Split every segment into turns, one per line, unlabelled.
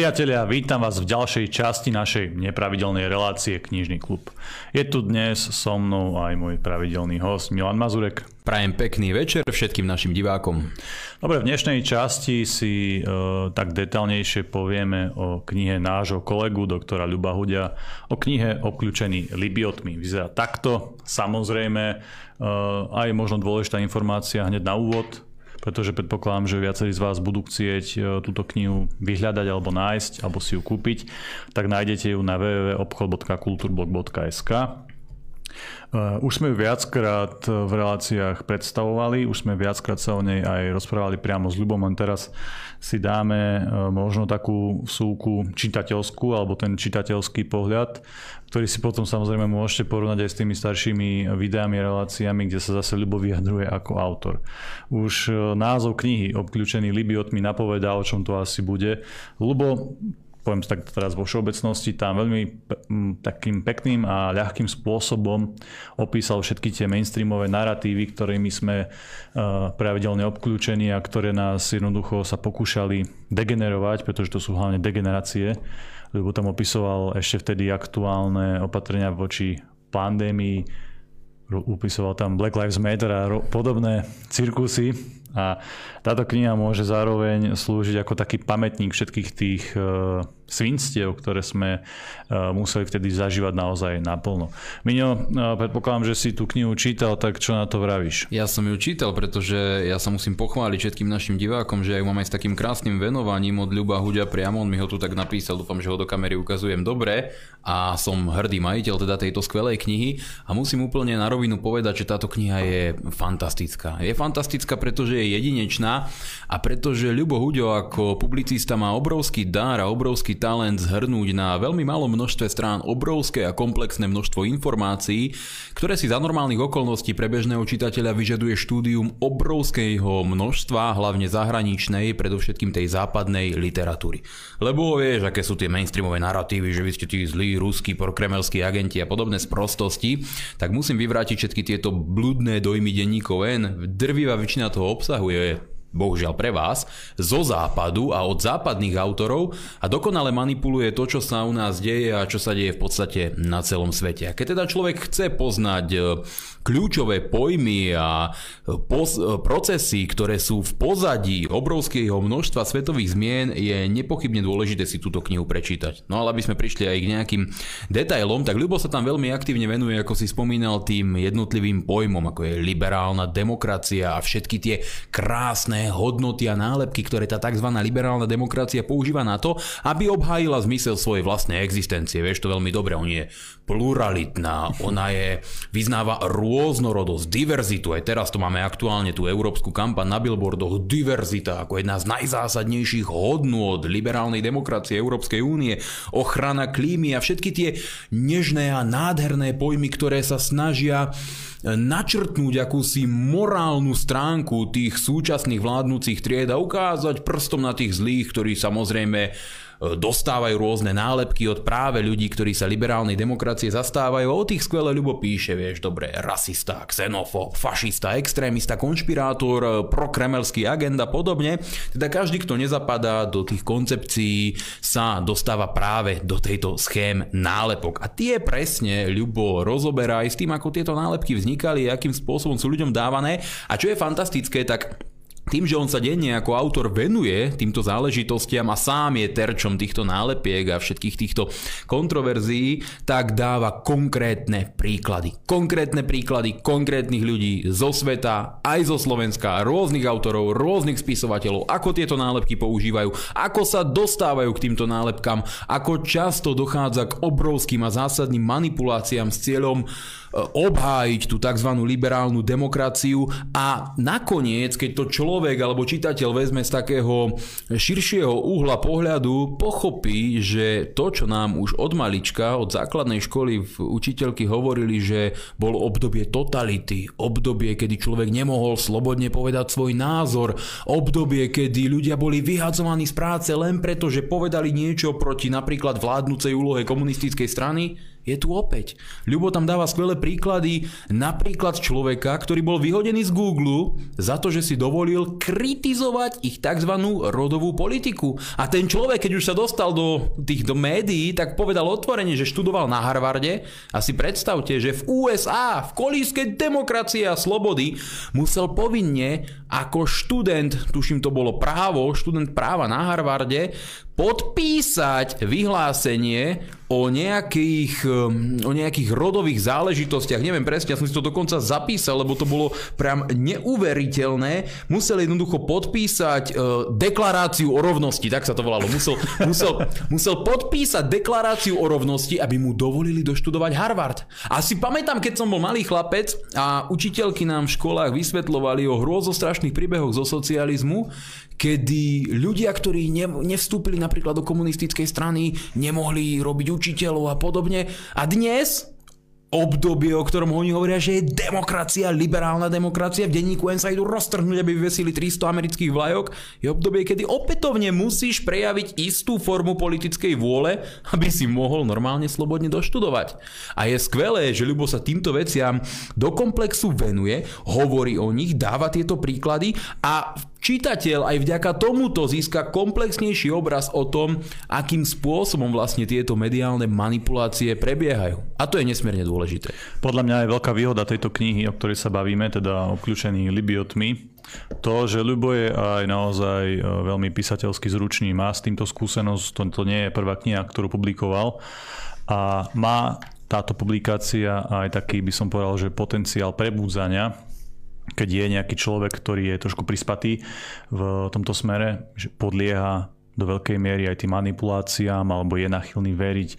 Priatelia, vítam vás v ďalšej časti našej nepravidelnej relácie Knižný klub. Je tu dnes so mnou aj môj pravidelný host Milan Mazurek.
Prajem pekný večer všetkým našim divákom.
Dobre, v dnešnej časti si e, tak detailnejšie povieme o knihe nášho kolegu, doktora Ľuba Hudia, o knihe Obklúčený libiotmi. Vyzerá takto, samozrejme, e, aj možno dôležitá informácia hneď na úvod, pretože predpokladám, že viacerí z vás budú chcieť e, túto knihu vyhľadať alebo nájsť, alebo si ju kúpiť, tak nájdete ju na www.obchod.kulturblog.sk už sme ju viackrát v reláciách predstavovali, už sme viackrát sa o nej aj rozprávali priamo s Ľubom, len teraz si dáme uh, možno takú súku čitateľskú alebo ten čitateľský pohľad, ktorý si potom samozrejme môžete porovnať aj s tými staršími videami, reláciami, kde sa zase Ľubo vyjadruje ako autor. Už názov knihy Obklúčený Libiot mi napovedá, o čom to asi bude. Ľubo, poviem tak teraz vo všeobecnosti, tam veľmi takým pekným a ľahkým spôsobom opísal všetky tie mainstreamové narratívy, ktorými sme pravidelne obklúčení a ktoré nás jednoducho sa pokúšali degenerovať, pretože to sú hlavne degenerácie, lebo tam opisoval ešte vtedy aktuálne opatrenia voči pandémii, upisoval tam Black Lives Matter a podobné cirkusy, a táto kniha môže zároveň slúžiť ako taký pamätník všetkých tých uh, svinstiev, ktoré sme uh, museli vtedy zažívať naozaj naplno. Miňo, uh, predpokladám, že si tú knihu čítal, tak čo na to vravíš?
Ja som ju čítal, pretože ja sa musím pochváliť všetkým našim divákom, že ju mám aj s takým krásnym venovaním od Ľuba Huďa priamo, on mi ho tu tak napísal, dúfam, že ho do kamery ukazujem dobre a som hrdý majiteľ teda tejto skvelej knihy a musím úplne na rovinu povedať, že táto kniha je fantastická. Je fantastická, pretože je jedinečná a pretože Ľubo Huďo ako publicista má obrovský dar a obrovský talent zhrnúť na veľmi malom množstve strán obrovské a komplexné množstvo informácií, ktoré si za normálnych okolností pre bežného čitateľa vyžaduje štúdium obrovského množstva, hlavne zahraničnej, predovšetkým tej západnej literatúry. Lebo vieš, aké sú tie mainstreamové narratívy, že vy ste tí zlí ruskí porkremelskí agenti a podobné sprostosti, tak musím vyvrátiť všetky tieto bludné dojmy denníkov N. Drvivá väčšina toho obsahu Sarway, é. Bohužiaľ pre vás, zo západu a od západných autorov a dokonale manipuluje to, čo sa u nás deje a čo sa deje v podstate na celom svete. A keď teda človek chce poznať e, kľúčové pojmy a e, pos- e, procesy, ktoré sú v pozadí obrovského množstva svetových zmien, je nepochybne dôležité si túto knihu prečítať. No ale aby sme prišli aj k nejakým detailom, tak Ľubo sa tam veľmi aktívne venuje, ako si spomínal, tým jednotlivým pojmom, ako je liberálna demokracia a všetky tie krásne hodnoty a nálepky, ktoré tá tzv. liberálna demokracia používa na to, aby obhájila zmysel svojej vlastnej existencie. Vieš to veľmi dobre, on je pluralitná, ona je, vyznáva rôznorodosť, diverzitu. Aj teraz to máme aktuálne tú európsku kampaň na billboardoch, diverzita ako jedna z najzásadnejších hodnôt liberálnej demokracie Európskej únie, ochrana klímy a všetky tie nežné a nádherné pojmy, ktoré sa snažia načrtnúť akúsi morálnu stránku tých súčasných vládnúcich tried a ukázať prstom na tých zlých, ktorí samozrejme dostávajú rôzne nálepky od práve ľudí, ktorí sa liberálnej demokracie zastávajú a o tých skvelé ľubo píše, vieš, dobre, rasista, xenofób, fašista, extrémista, konšpirátor, prokremelský agent a podobne. Teda každý, kto nezapadá do tých koncepcií, sa dostáva práve do tejto schém nálepok. A tie presne ľubo rozoberá aj s tým, ako tieto nálepky vznikali, akým spôsobom sú ľuďom dávané. A čo je fantastické, tak tým, že on sa denne ako autor venuje týmto záležitostiam a sám je terčom týchto nálepiek a všetkých týchto kontroverzií, tak dáva konkrétne príklady. Konkrétne príklady konkrétnych ľudí zo sveta, aj zo Slovenska, rôznych autorov, rôznych spisovateľov, ako tieto nálepky používajú, ako sa dostávajú k týmto nálepkám, ako často dochádza k obrovským a zásadným manipuláciám s cieľom obhájiť tú tzv. liberálnu demokraciu a nakoniec, keď to človek alebo čitateľ vezme z takého širšieho uhla pohľadu, pochopí, že to, čo nám už od malička, od základnej školy v učiteľky hovorili, že bol obdobie totality, obdobie, kedy človek nemohol slobodne povedať svoj názor, obdobie, kedy ľudia boli vyhadzovaní z práce len preto, že povedali niečo proti napríklad vládnucej úlohe komunistickej strany, je tu opäť. Ľubo tam dáva skvelé príklady, napríklad človeka, ktorý bol vyhodený z Google za to, že si dovolil kritizovať ich tzv. rodovú politiku. A ten človek, keď už sa dostal do týchto médií, tak povedal otvorene, že študoval na Harvarde a si predstavte, že v USA, v kolíske demokracie a slobody, musel povinne ako študent, tuším to bolo právo, študent práva na Harvarde, podpísať vyhlásenie o nejakých, o nejakých rodových záležitostiach, neviem presne, ja som si to dokonca zapísal, lebo to bolo priam neuveriteľné, musel jednoducho podpísať uh, deklaráciu o rovnosti, tak sa to volalo, musel, musel, musel podpísať deklaráciu o rovnosti, aby mu dovolili doštudovať Harvard. A si pamätám, keď som bol malý chlapec a učiteľky nám v školách vysvetľovali o hrôzostrašných príbehoch zo socializmu, kedy ľudia, ktorí nevstúpili napríklad do komunistickej strany, nemohli robiť učiteľov a podobne. A dnes obdobie, o ktorom oni hovoria, že je demokracia, liberálna demokracia, v denníku N sa idú roztrhnúť, aby vyvesili 300 amerických vlajok, je obdobie, kedy opätovne musíš prejaviť istú formu politickej vôle, aby si mohol normálne slobodne doštudovať. A je skvelé, že Ľubo sa týmto veciam do komplexu venuje, hovorí o nich, dáva tieto príklady a Čitateľ aj vďaka tomuto získa komplexnejší obraz o tom, akým spôsobom vlastne tieto mediálne manipulácie prebiehajú. A to je nesmierne dôležité.
Podľa mňa je veľká výhoda tejto knihy, o ktorej sa bavíme, teda obklúčený Libiotmi, to, že Ľubo je aj naozaj e, veľmi písateľsky zručný, má s týmto skúsenosť, to, to nie je prvá kniha, ktorú publikoval a má táto publikácia aj taký, by som povedal, že potenciál prebúdzania keď je nejaký človek, ktorý je trošku prispatý v tomto smere, že podlieha do veľkej miery aj tým manipuláciám alebo je nachylný veriť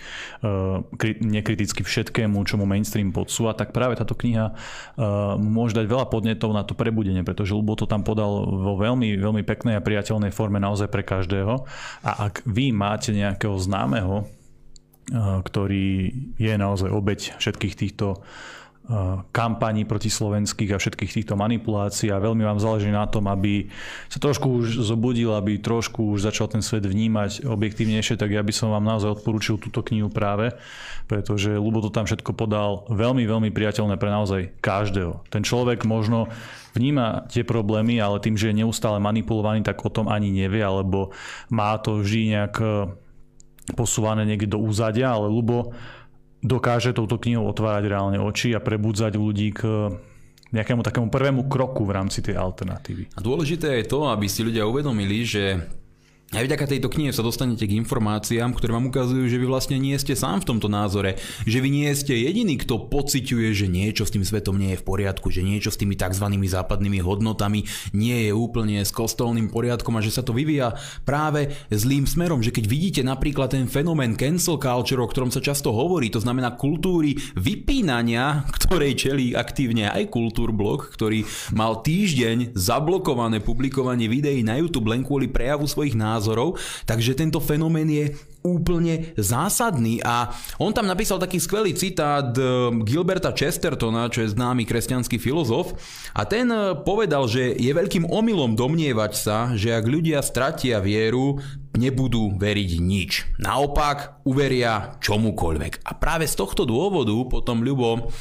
uh, nekriticky všetkému, čo mu mainstream podsúva, tak práve táto kniha uh, môže dať veľa podnetov na to prebudenie, pretože Lubo to tam podal vo veľmi, veľmi peknej a priateľnej forme naozaj pre každého. A ak vy máte nejakého známeho, uh, ktorý je naozaj obeď všetkých týchto kampaní protislovenských a všetkých týchto manipulácií a veľmi vám záleží na tom, aby sa trošku už zobudil, aby trošku už začal ten svet vnímať objektívnejšie, tak ja by som vám naozaj odporúčil túto knihu práve, pretože Lubo to tam všetko podal veľmi, veľmi priateľné pre naozaj každého. Ten človek možno vníma tie problémy, ale tým, že je neustále manipulovaný, tak o tom ani nevie, alebo má to vždy nejak posúvané niekde do úzadia, ale Lubo dokáže touto knihou otvárať reálne oči a prebudzať ľudí k nejakému takému prvému kroku v rámci tej alternatívy.
A dôležité je to, aby si ľudia uvedomili, že aj vďaka tejto knihe sa dostanete k informáciám, ktoré vám ukazujú, že vy vlastne nie ste sám v tomto názore, že vy nie ste jediný, kto pociťuje, že niečo s tým svetom nie je v poriadku, že niečo s tými tzv. západnými hodnotami nie je úplne s kostolným poriadkom a že sa to vyvíja práve zlým smerom, že keď vidíte napríklad ten fenomén cancel culture, o ktorom sa často hovorí, to znamená kultúry vypínania, ktorej čelí aktívne aj kultúrblog, ktorý mal týždeň zablokované publikovanie videí na YouTube len kvôli prejavu svojich názorov, názorov, takže tento fenomén je úplne zásadný a on tam napísal taký skvelý citát eh, Gilberta Chestertona, čo je známy kresťanský filozof a ten eh, povedal, že je veľkým omylom domnievať sa, že ak ľudia stratia vieru, nebudú veriť nič. Naopak uveria čomukoľvek. A práve z tohto dôvodu potom Ľubo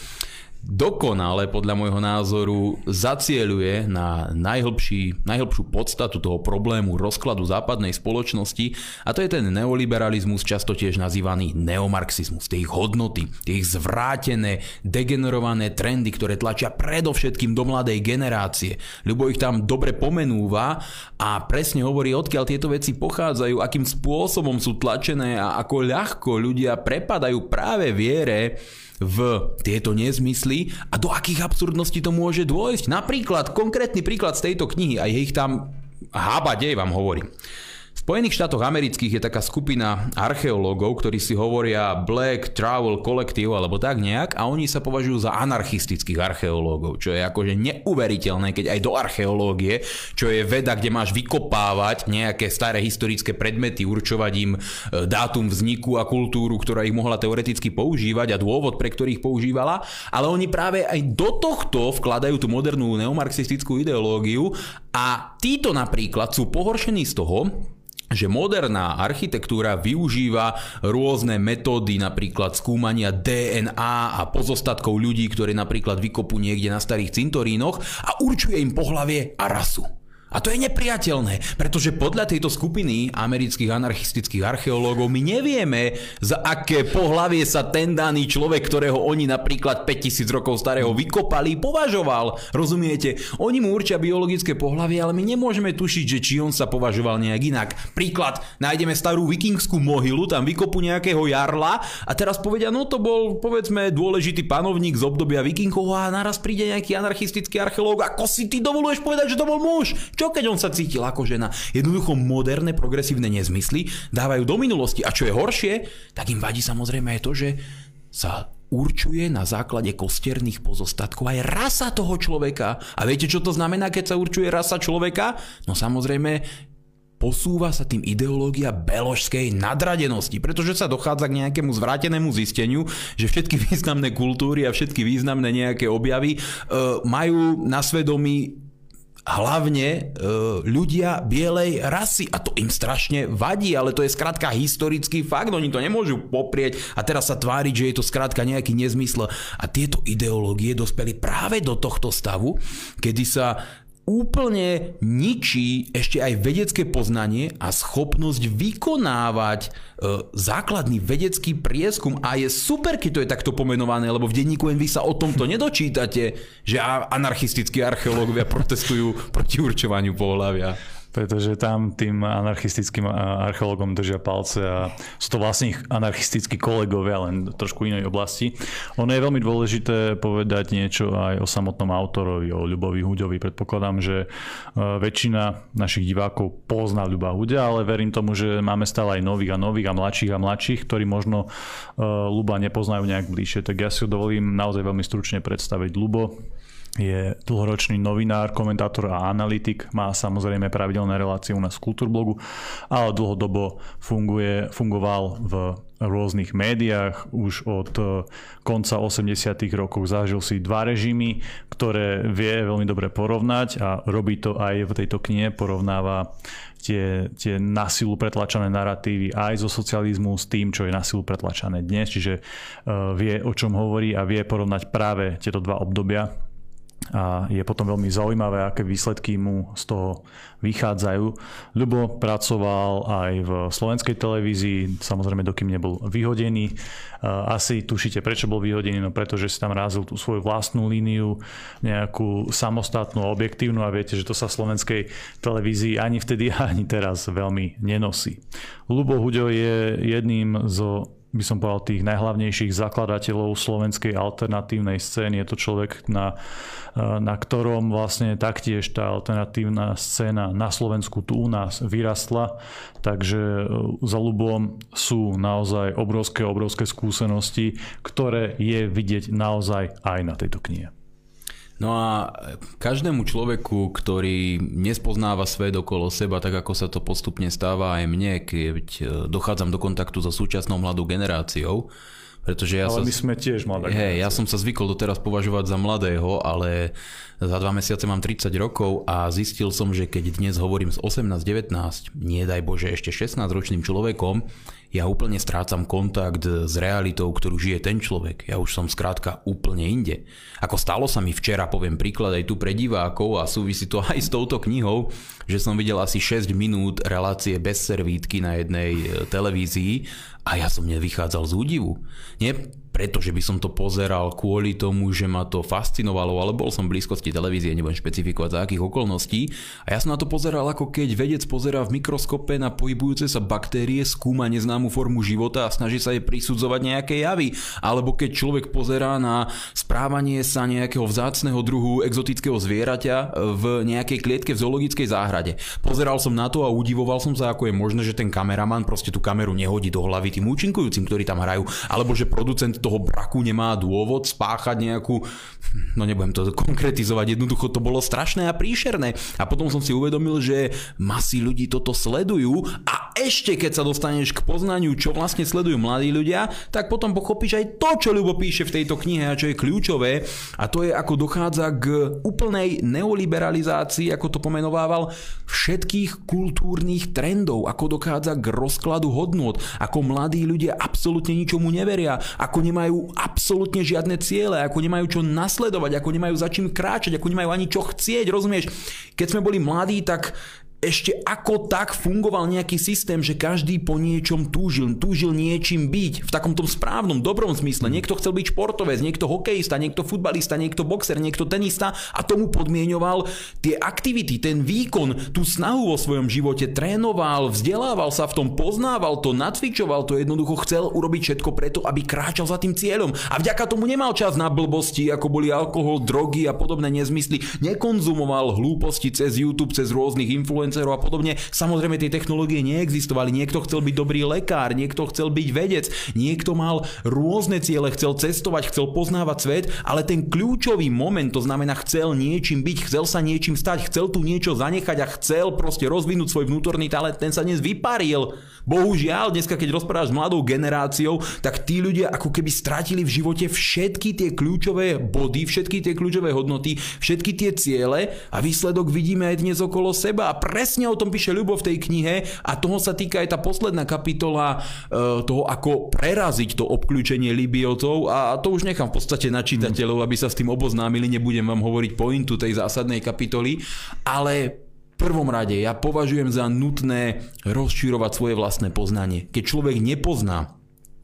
dokonale podľa môjho názoru zacieluje na najhlbší, najhlbšiu podstatu toho problému rozkladu západnej spoločnosti a to je ten neoliberalizmus, často tiež nazývaný neomarxizmus, tie ich hodnoty, tie ich zvrátené, degenerované trendy, ktoré tlačia predovšetkým do mladej generácie. Ľubo ich tam dobre pomenúva a presne hovorí, odkiaľ tieto veci pochádzajú, akým spôsobom sú tlačené a ako ľahko ľudia prepadajú práve viere, v tieto nezmysly a do akých absurdností to môže dôjsť. Napríklad, konkrétny príklad z tejto knihy, a je ich tam dej vám hovorím. Spojených štátoch amerických je taká skupina archeológov, ktorí si hovoria Black Travel Collective alebo tak nejak a oni sa považujú za anarchistických archeológov, čo je akože neuveriteľné, keď aj do archeológie, čo je veda, kde máš vykopávať nejaké staré historické predmety, určovať im e, dátum vzniku a kultúru, ktorá ich mohla teoreticky používať a dôvod, pre ktorých používala, ale oni práve aj do tohto vkladajú tú modernú neomarxistickú ideológiu a títo napríklad sú pohoršení z toho, že moderná architektúra využíva rôzne metódy, napríklad skúmania DNA a pozostatkov ľudí, ktorí napríklad vykopú niekde na starých cintorínoch a určuje im pohlavie a rasu. A to je nepriateľné, pretože podľa tejto skupiny amerických anarchistických archeológov my nevieme, za aké pohlavie sa ten daný človek, ktorého oni napríklad 5000 rokov starého vykopali, považoval. Rozumiete? Oni mu určia biologické pohlavie, ale my nemôžeme tušiť, že či on sa považoval nejak inak. Príklad, nájdeme starú vikingskú mohylu, tam vykopu nejakého jarla a teraz povedia, no to bol povedzme dôležitý panovník z obdobia vikingov a naraz príde nejaký anarchistický archeológ. Ako si ty dovoluješ povedať, že to bol muž? Čo keď on sa cítil ako žena? Jednoducho moderné progresívne nezmysly dávajú do minulosti. A čo je horšie, tak im vadí samozrejme aj to, že sa určuje na základe kostierných pozostatkov aj rasa toho človeka. A viete, čo to znamená, keď sa určuje rasa človeka? No samozrejme, posúva sa tým ideológia beložskej nadradenosti, pretože sa dochádza k nejakému zvrátenému zisteniu, že všetky významné kultúry a všetky významné nejaké objavy e, majú na svedomí hlavne e, ľudia bielej rasy. A to im strašne vadí, ale to je skrátka historický fakt, oni to nemôžu poprieť a teraz sa tváriť, že je to skrátka nejaký nezmysl a tieto ideológie dospeli práve do tohto stavu, kedy sa úplne ničí ešte aj vedecké poznanie a schopnosť vykonávať e, základný vedecký prieskum. A je super, keď to je takto pomenované, lebo v denníku vy sa o tomto nedočítate, že anarchistickí archeológovia protestujú proti určovaniu pohľavia
pretože tam tým anarchistickým archeológom držia palce a sú to vlastne ich anarchistickí kolegovia, len trošku inej oblasti. Ono je veľmi dôležité povedať niečo aj o samotnom autorovi, o Ľubovi Huďovi. Predpokladám, že e, väčšina našich divákov pozná Ľuba Huďa, ale verím tomu, že máme stále aj nových a nových a mladších a mladších, ktorí možno e, Ľuba nepoznajú nejak bližšie. Tak ja si ho dovolím naozaj veľmi stručne predstaviť. Ľubo je dlhoročný novinár, komentátor a analytik, má samozrejme pravidelné relácie u nás v Kultúrblogu, ale dlhodobo funguje, fungoval v rôznych médiách. Už od konca 80. rokov zažil si dva režimy, ktoré vie veľmi dobre porovnať a robí to aj v tejto knihe, porovnáva tie, tie nasilu pretlačané narratívy aj zo socializmu s tým, čo je nasilu pretlačané dnes, čiže uh, vie, o čom hovorí a vie porovnať práve tieto dva obdobia a je potom veľmi zaujímavé, aké výsledky mu z toho vychádzajú. Ľubo pracoval aj v slovenskej televízii, samozrejme dokým nebol vyhodený. Asi tušíte, prečo bol vyhodený, no pretože si tam rázil tú svoju vlastnú líniu, nejakú samostatnú, objektívnu a viete, že to sa slovenskej televízii ani vtedy, ani teraz veľmi nenosí. Ľubo Huďo je jedným zo by som povedal, tých najhlavnejších zakladateľov slovenskej alternatívnej scény. Je to človek, na, na ktorom vlastne taktiež tá alternatívna scéna na Slovensku tu u nás vyrastla. Takže e, za ľubom sú naozaj obrovské, obrovské skúsenosti, ktoré je vidieť naozaj aj na tejto knihe.
No a každému človeku, ktorý nespoznáva svet okolo seba, tak ako sa to postupne stáva aj mne, keď e, dochádzam do kontaktu so súčasnou mladou generáciou, pretože ja
ale
sa,
my sme tiež mladá
hej, ja som sa zvykol doteraz považovať za mladého, ale za dva mesiace mám 30 rokov a zistil som, že keď dnes hovorím s 18-19, nie daj Bože ešte 16 ročným človekom, ja úplne strácam kontakt s realitou, ktorú žije ten človek. Ja už som skrátka úplne inde. Ako stalo sa mi včera, poviem príklad aj tu pre divákov a súvisí to aj s touto knihou, že som videl asi 6 minút relácie bez servítky na jednej e, televízii a ja som nevychádzal z údivu. Nie preto, že by som to pozeral kvôli tomu, že ma to fascinovalo, ale bol som v blízkosti televízie, nebudem špecifikovať za akých okolností. A ja som na to pozeral ako keď vedec pozerá v mikroskope na pohybujúce sa baktérie, skúma neznámu formu života a snaží sa jej prisudzovať nejaké javy. Alebo keď človek pozerá na správanie sa nejakého vzácného druhu exotického zvieraťa v nejakej klietke v zoologickej záhrade. Pozeral som na to a udivoval som sa, ako je možné, že ten kameraman proste tú kameru nehodí do hlavy tým účinkujúcim, ktorí tam hrajú, alebo že producent toho braku nemá dôvod spáchať nejakú, no nebudem to konkretizovať, jednoducho to bolo strašné a príšerné. A potom som si uvedomil, že masy ľudí toto sledujú a ešte keď sa dostaneš k poznaniu, čo vlastne sledujú mladí ľudia, tak potom pochopíš aj to, čo Ľubo píše v tejto knihe a čo je kľúčové a to je ako dochádza k úplnej neoliberalizácii, ako to pomenovával, všetkých kultúrnych trendov, ako dochádza k rozkladu hodnôt, ako mladí ľudia absolútne ničomu neveria, ako nemajú absolútne žiadne ciele, ako nemajú čo nasledovať, ako nemajú za čím kráčať, ako nemajú ani čo chcieť, rozumieš? Keď sme boli mladí, tak ešte ako tak fungoval nejaký systém, že každý po niečom túžil, túžil niečím byť v takom tom správnom, dobrom zmysle. Niekto chcel byť športovec, niekto hokejista, niekto futbalista, niekto boxer, niekto tenista a tomu podmienoval tie aktivity, ten výkon, tú snahu vo svojom živote, trénoval, vzdelával sa v tom, poznával to, nacvičoval to, jednoducho chcel urobiť všetko preto, aby kráčal za tým cieľom. A vďaka tomu nemal čas na blbosti, ako boli alkohol, drogy a podobné nezmysly. Nekonzumoval hlúposti cez YouTube, cez rôznych influencerov influencerov a podobne. Samozrejme tie technológie neexistovali. Niekto chcel byť dobrý lekár, niekto chcel byť vedec, niekto mal rôzne ciele, chcel cestovať, chcel poznávať svet, ale ten kľúčový moment, to znamená chcel niečím byť, chcel sa niečím stať, chcel tu niečo zanechať a chcel proste rozvinúť svoj vnútorný talent, ten sa dnes vyparil. Bohužiaľ, dneska keď rozprávaš s mladou generáciou, tak tí ľudia ako keby stratili v živote všetky tie kľúčové body, všetky tie kľúčové hodnoty, všetky tie ciele a výsledok vidíme aj dnes okolo seba. A pre presne o tom píše Ľubo v tej knihe a toho sa týka aj tá posledná kapitola e, toho, ako preraziť to obklúčenie Libiotov a to už nechám v podstate na čitateľov, aby sa s tým oboznámili, nebudem vám hovoriť pointu tej zásadnej kapitoly, ale prvom rade ja považujem za nutné rozširovať svoje vlastné poznanie. Keď človek nepozná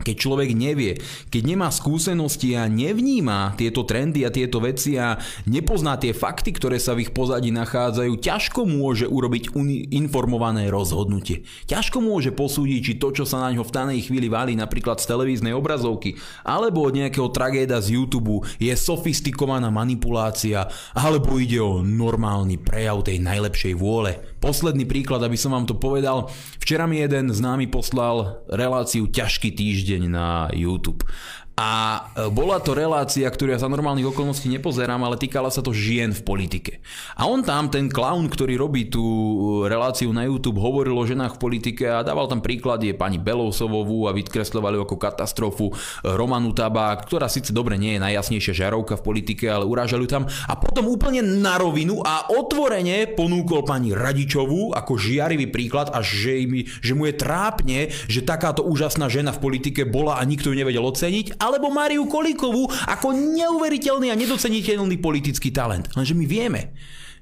keď človek nevie, keď nemá skúsenosti a nevníma tieto trendy a tieto veci a nepozná tie fakty, ktoré sa v ich pozadí nachádzajú, ťažko môže urobiť informované rozhodnutie. Ťažko môže posúdiť, či to, čo sa na ňo v danej chvíli valí napríklad z televíznej obrazovky alebo od nejakého tragéda z YouTube je sofistikovaná manipulácia alebo ide o normálny prejav tej najlepšej vôle. Posledný príklad, aby som vám to povedal. Včera mi jeden známy poslal reláciu ťažký týždeň na YouTube. A e, bola to relácia, ktorú ja za normálnych okolností nepozerám, ale týkala sa to žien v politike. A on tam, ten clown, ktorý robí tú e, reláciu na YouTube, hovoril o ženách v politike a dával tam príklad je pani Belousovovú a vykreslovali ako katastrofu e, Romanu Tabák, ktorá síce dobre nie je najjasnejšia žarovka v politike, ale urážali tam. A potom úplne na rovinu a otvorene ponúkol pani Radičovú ako žiarivý príklad a že, im, že mu je trápne, že takáto úžasná žena v politike bola a nikto ju nevedel oceniť alebo Mariu Kolíkovú ako neuveriteľný a nedoceniteľný politický talent. Lenže my vieme,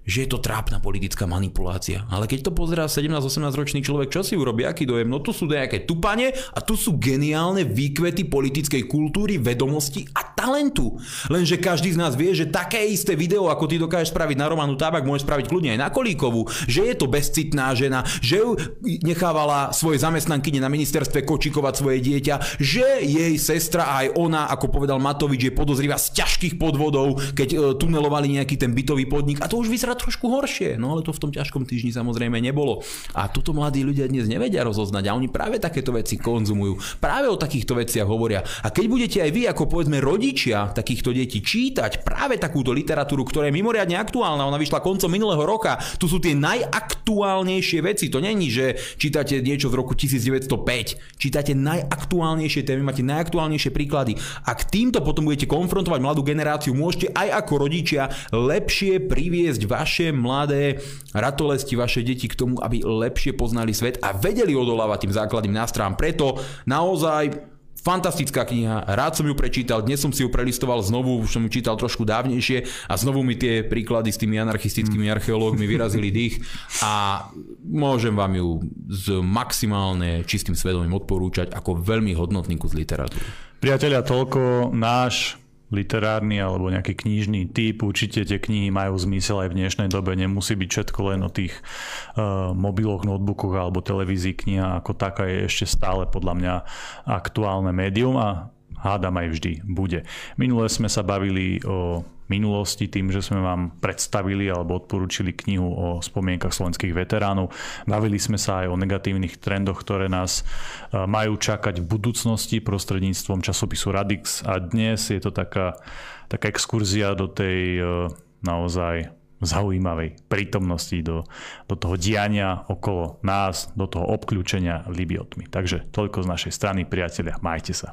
že je to trápna politická manipulácia. Ale keď to pozerá 17-18 ročný človek, čo si urobí, aký dojem? No tu sú nejaké tupane a tu sú geniálne výkvety politickej kultúry, vedomosti a talentu. Lenže každý z nás vie, že také isté video, ako ty dokážeš spraviť na Romanu Tabak, môžeš spraviť kľudne aj na Kolíkovú, že je to bezcitná žena, že ju nechávala svoje zamestnankyne na ministerstve kočikovať svoje dieťa, že jej sestra aj ona, ako povedal Matovič, je podozrivá z ťažkých podvodov, keď e, tunelovali nejaký ten bytový podnik. A to už vyzerá trošku horšie. No ale to v tom ťažkom týždni samozrejme nebolo. A toto mladí ľudia dnes nevedia rozoznať a oni práve takéto veci konzumujú. Práve o takýchto veciach hovoria. A keď budete aj vy ako povedzme rodičia takýchto detí čítať práve takúto literatúru, ktorá je mimoriadne aktuálna, ona vyšla koncom minulého roka, tu sú tie najaktuálnejšie veci. To není, že čítate niečo z roku 1905. Čítate najaktuálnejšie témy, máte najaktuálnejšie príklady. Ak týmto potom budete konfrontovať mladú generáciu, môžete aj ako rodičia lepšie priviesť vaš vaše mladé ratolesti, vaše deti k tomu, aby lepšie poznali svet a vedeli odolávať tým základným nástrojom. Preto naozaj Fantastická kniha, rád som ju prečítal, dnes som si ju prelistoval znovu, už som ju čítal trošku dávnejšie a znovu mi tie príklady s tými anarchistickými archeológmi vyrazili dých a môžem vám ju s maximálne čistým svedomím odporúčať ako veľmi hodnotný kus literatúry.
Priatelia, toľko náš literárny alebo nejaký knižný typ. Určite tie knihy majú zmysel aj v dnešnej dobe. Nemusí byť všetko len o tých uh, mobiloch, notebookoch alebo televízii. Kniha ako taká je ešte stále podľa mňa aktuálne médium a hádam aj vždy bude. Minule sme sa bavili o minulosti tým, že sme vám predstavili alebo odporúčili knihu o spomienkach slovenských veteránov. Bavili sme sa aj o negatívnych trendoch, ktoré nás e, majú čakať v budúcnosti prostredníctvom časopisu Radix a dnes je to taká, taká exkurzia do tej e, naozaj zaujímavej prítomnosti, do, do toho diania okolo nás, do toho obklúčenia libiotmi. Takže toľko z našej strany, priatelia, majte sa.